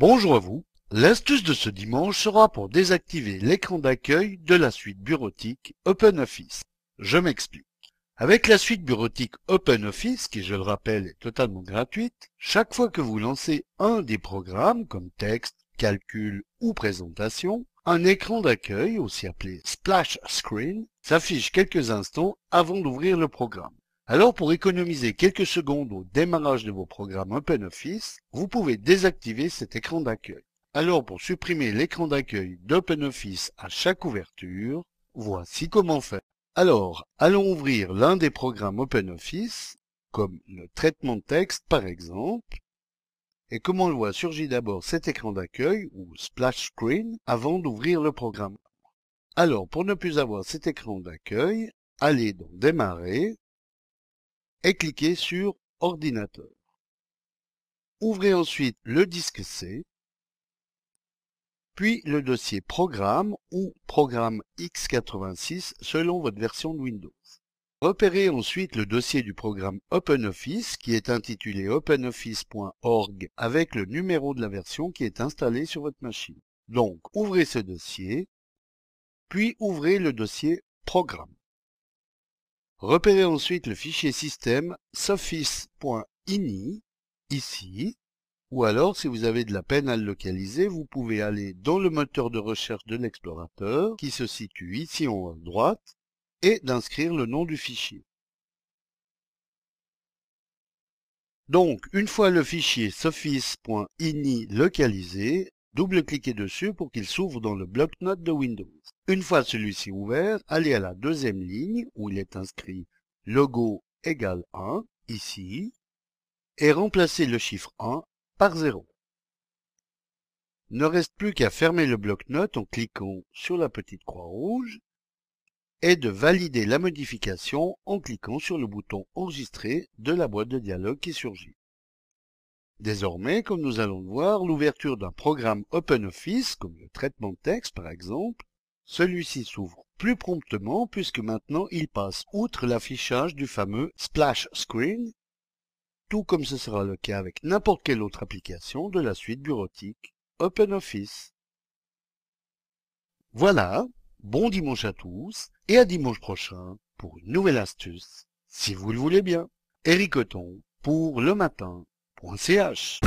Bonjour à vous. L'astuce de ce dimanche sera pour désactiver l'écran d'accueil de la suite bureautique OpenOffice. Je m'explique. Avec la suite bureautique OpenOffice, qui je le rappelle est totalement gratuite, chaque fois que vous lancez un des programmes comme texte, calcul ou présentation, un écran d'accueil, aussi appelé splash screen, s'affiche quelques instants avant d'ouvrir le programme. Alors pour économiser quelques secondes au démarrage de vos programmes OpenOffice, vous pouvez désactiver cet écran d'accueil. Alors pour supprimer l'écran d'accueil d'OpenOffice à chaque ouverture, voici comment faire. Alors, allons ouvrir l'un des programmes OpenOffice, comme le traitement de texte par exemple, et comme on le voit surgit d'abord cet écran d'accueil, ou splash screen, avant d'ouvrir le programme. Alors, pour ne plus avoir cet écran d'accueil, allez dans Démarrer, et cliquez sur Ordinateur. Ouvrez ensuite le disque C, puis le dossier Programme ou Programme x86 selon votre version de Windows. Repérez ensuite le dossier du programme OpenOffice qui est intitulé openoffice.org avec le numéro de la version qui est installée sur votre machine. Donc, ouvrez ce dossier, puis ouvrez le dossier Programme. Repérez ensuite le fichier système soffice.ini, ici, ou alors si vous avez de la peine à le localiser, vous pouvez aller dans le moteur de recherche de l'explorateur, qui se situe ici en haut à droite, et d'inscrire le nom du fichier. Donc, une fois le fichier soffice.ini localisé, double-cliquez dessus pour qu'il s'ouvre dans le bloc-notes de Windows. Une fois celui-ci ouvert, allez à la deuxième ligne où il est inscrit logo égale 1, ici, et remplacez le chiffre 1 par 0. Ne reste plus qu'à fermer le bloc-notes en cliquant sur la petite croix rouge et de valider la modification en cliquant sur le bouton Enregistrer de la boîte de dialogue qui surgit. Désormais, comme nous allons le voir, l'ouverture d'un programme OpenOffice, comme le traitement de texte par exemple, celui-ci s'ouvre plus promptement puisque maintenant il passe outre l'affichage du fameux splash screen, tout comme ce sera le cas avec n'importe quelle autre application de la suite bureautique OpenOffice. Voilà, bon dimanche à tous et à dimanche prochain pour une nouvelle astuce, si vous le voulez bien. Eric pour le Bom ansias!